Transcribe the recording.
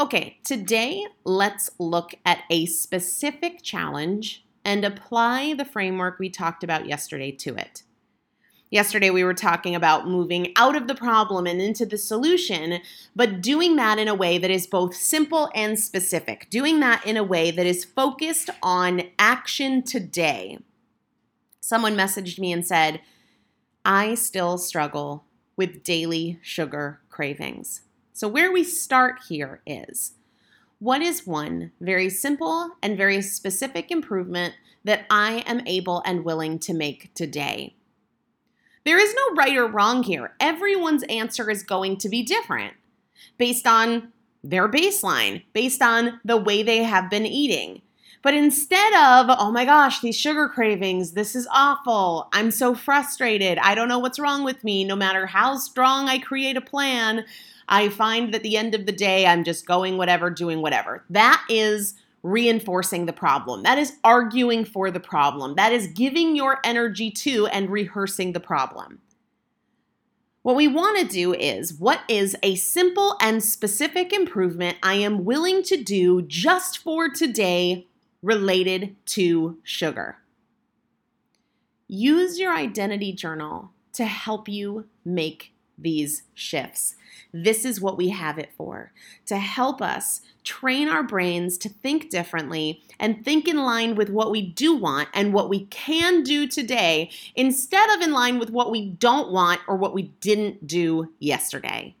Okay, today let's look at a specific challenge and apply the framework we talked about yesterday to it. Yesterday, we were talking about moving out of the problem and into the solution, but doing that in a way that is both simple and specific, doing that in a way that is focused on action today. Someone messaged me and said, I still struggle with daily sugar cravings. So, where we start here is what is one very simple and very specific improvement that I am able and willing to make today? There is no right or wrong here. Everyone's answer is going to be different based on their baseline, based on the way they have been eating. But instead of, oh my gosh, these sugar cravings, this is awful. I'm so frustrated. I don't know what's wrong with me. No matter how strong I create a plan, I find that at the end of the day, I'm just going whatever, doing whatever. That is reinforcing the problem. That is arguing for the problem. That is giving your energy to and rehearsing the problem. What we want to do is what is a simple and specific improvement I am willing to do just for today related to sugar? Use your identity journal to help you make these shifts. This is what we have it for to help us train our brains to think differently and think in line with what we do want and what we can do today instead of in line with what we don't want or what we didn't do yesterday.